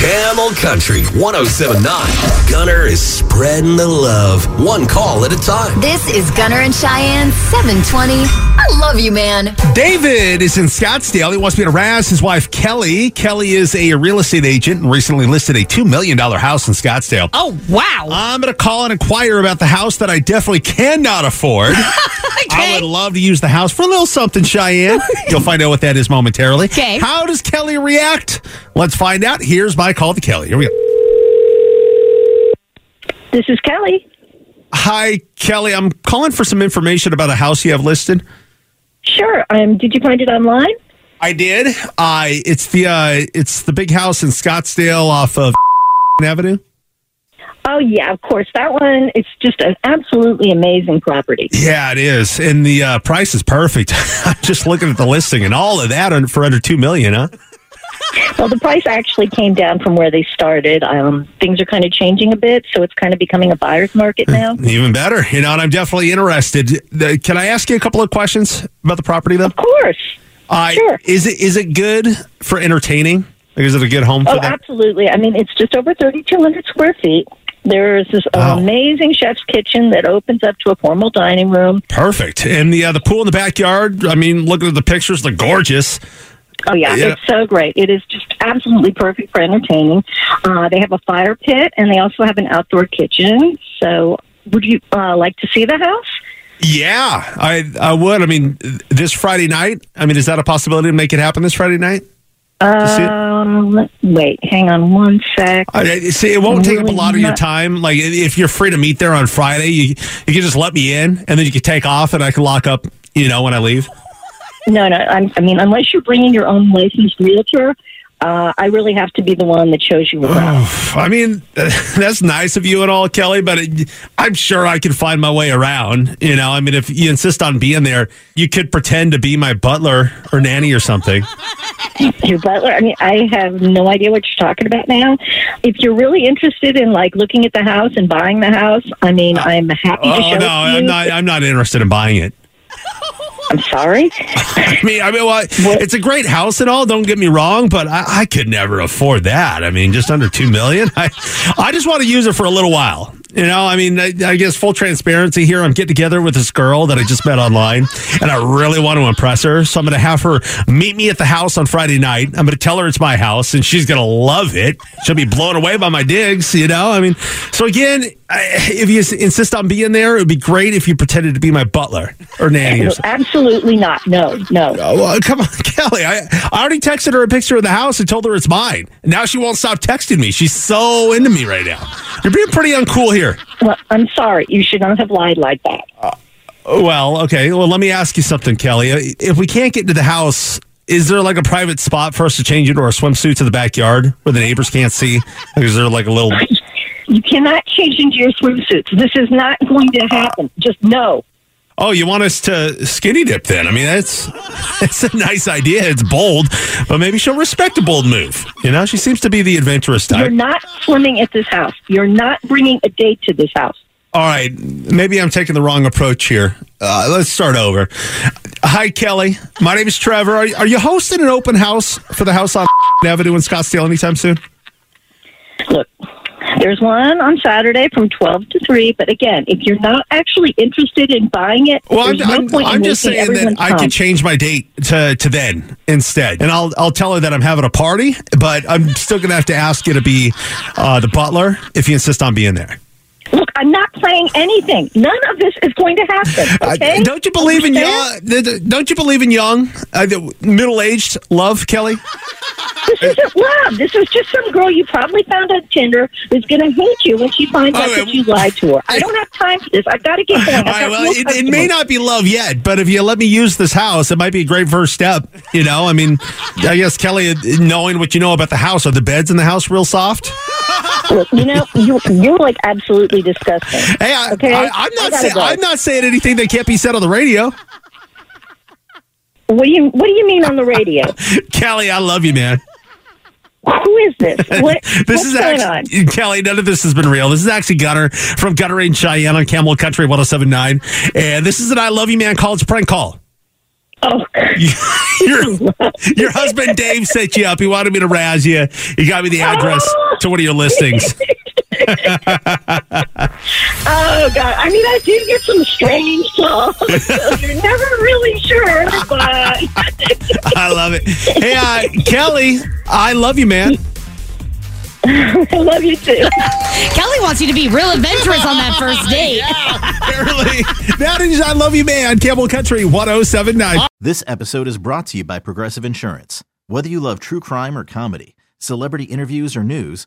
Camel Country 1079. Gunner is spreading the love, one call at a time. This is Gunner and Cheyenne 720. I love you, man. David is in Scottsdale. He wants me to razz his wife, Kelly. Kelly is a real estate agent and recently listed a $2 million house in Scottsdale. Oh, wow. I'm going to call and inquire about the house that I definitely cannot afford. I would love to use the house for a little something, Cheyenne. You'll find out what that is momentarily. Okay. How does Kelly react? Let's find out. Here's my call to Kelly. Here we go. This is Kelly. Hi, Kelly. I'm calling for some information about a house you have listed. Sure. Um, did you find it online? I did. I it's the uh, it's the big house in Scottsdale off of Avenue. Oh yeah, of course. That one. It's just an absolutely amazing property. Yeah, it is, and the uh, price is perfect. I'm just looking at the listing, and all of that for under two million, huh? Well, the price actually came down from where they started. Um, things are kind of changing a bit, so it's kind of becoming a buyer's market now. Even better, you know. And I'm definitely interested. Can I ask you a couple of questions about the property, though? Of course. Uh, Sure. Is it is it good for entertaining? Like, is it a good home for Oh, that? absolutely. I mean, it's just over 3,200 square feet. There's this Wow. amazing chef's kitchen that opens up to a formal dining room. Perfect. And the uh, the pool in the backyard. I mean, looking at the pictures, they're gorgeous. Oh yeah, Yeah. it's so great. It is just absolutely perfect for entertaining. Uh, they have a fire pit and they also have an outdoor kitchen. So, would you uh, like to see the house? Yeah, I I would. I mean, this Friday night. I mean, is that a possibility to make it happen this Friday night? To see it? Um, wait, hang on one sec. I, I- see, it won't take up a Really lot of your time. Like, if you're free to meet there on Friday, you you can just let me in, and then you can take off, and I can lock up. You know, when I leave. No, no. I'm, I mean, unless you're bringing your own licensed realtor, uh, I really have to be the one that shows you around. I mean, that's nice of you and all, Kelly, but it, I'm sure I can find my way around. You know, I mean, if you insist on being there, you could pretend to be my butler or nanny or something. Your butler. I mean, I have no idea what you're talking about now. If you're really interested in like looking at the house and buying the house, I mean, I'm happy to Oh show no, it to I'm not. I'm not interested in buying it. I'm sorry. I mean, I mean, well, it's a great house and all. Don't get me wrong, but I, I could never afford that. I mean, just under two million. I, I just want to use it for a little while. You know, I mean, I, I guess full transparency here. I'm getting together with this girl that I just met online, and I really want to impress her. So I'm going to have her meet me at the house on Friday night. I'm going to tell her it's my house, and she's going to love it. She'll be blown away by my digs. You know, I mean, so again, I, if you insist on being there, it would be great if you pretended to be my butler or nanny or absolutely not. No, no. Oh, well, come on, Kelly. I, I already texted her a picture of the house and told her it's mine. Now she won't stop texting me. She's so into me right now. You're being pretty uncool here. Well, I'm sorry. You should not have lied like that. Well, okay. Well, let me ask you something, Kelly. Uh, If we can't get into the house, is there like a private spot for us to change into our swimsuits in the backyard where the neighbors can't see? Is there like a little. You cannot change into your swimsuits. This is not going to happen. Just no. Oh, you want us to skinny dip then? I mean, that's that's a nice idea. It's bold, but maybe she'll respect a bold move. You know, she seems to be the adventurous type. You're not swimming at this house. You're not bringing a date to this house. All right, maybe I'm taking the wrong approach here. Uh, let's start over. Hi, Kelly. My name is Trevor. Are, are you hosting an open house for the house on Avenue in Scottsdale anytime soon? Look, there's one on Saturday from 12 to 3. But again, if you're not actually interested in buying it, Well, I'm, no I'm, point I'm just saying that I time. could change my date to, to then instead, and I'll I'll tell her that I'm having a party, but I'm still gonna have to ask you to be uh, the butler if you insist on being there. Look, I'm not playing anything. None of this is going to happen. Okay? Uh, don't you believe in young? Don't you believe in young, uh, middle aged love, Kelly? This isn't love. This is just some girl you probably found on Tinder who's going to hate you when she finds out Okay. that you lied to her. I don't have time for this. I've got to get going. Right, well, it, it may not be love yet, but if you let me use this house, it might be a great first step. You know, I mean, I guess Kelly, knowing what you know about the house, are the beds in the house real soft? Look, you know, you, you're like absolutely disgusting. Hey, I, Okay, I, I'm not. Say, go. I'm not saying anything that can't be said on the radio. What do you What do you mean on the radio? Kelly, I love you, man. Who is this? What, This what's is going actually on? Kelly. None of this has been real. This is actually Gunner from Gunner and Cheyenne on Camel Country 1079. And this is an I love you, man a prank call. Oh, your, your husband Dave set you up. He wanted me to razz you. He got me the address to one of your listings. Oh God! I mean, I did get some strange calls. you're never really sure, but I love it. Hey, uh, Kelly, I love you, man. I love you too. Kelly wants you to be real adventurous on that first date. Apparently, that is I love you, man. Camel Country 1079. This episode is brought to you by Progressive Insurance. Whether you love true crime or comedy, celebrity interviews or news,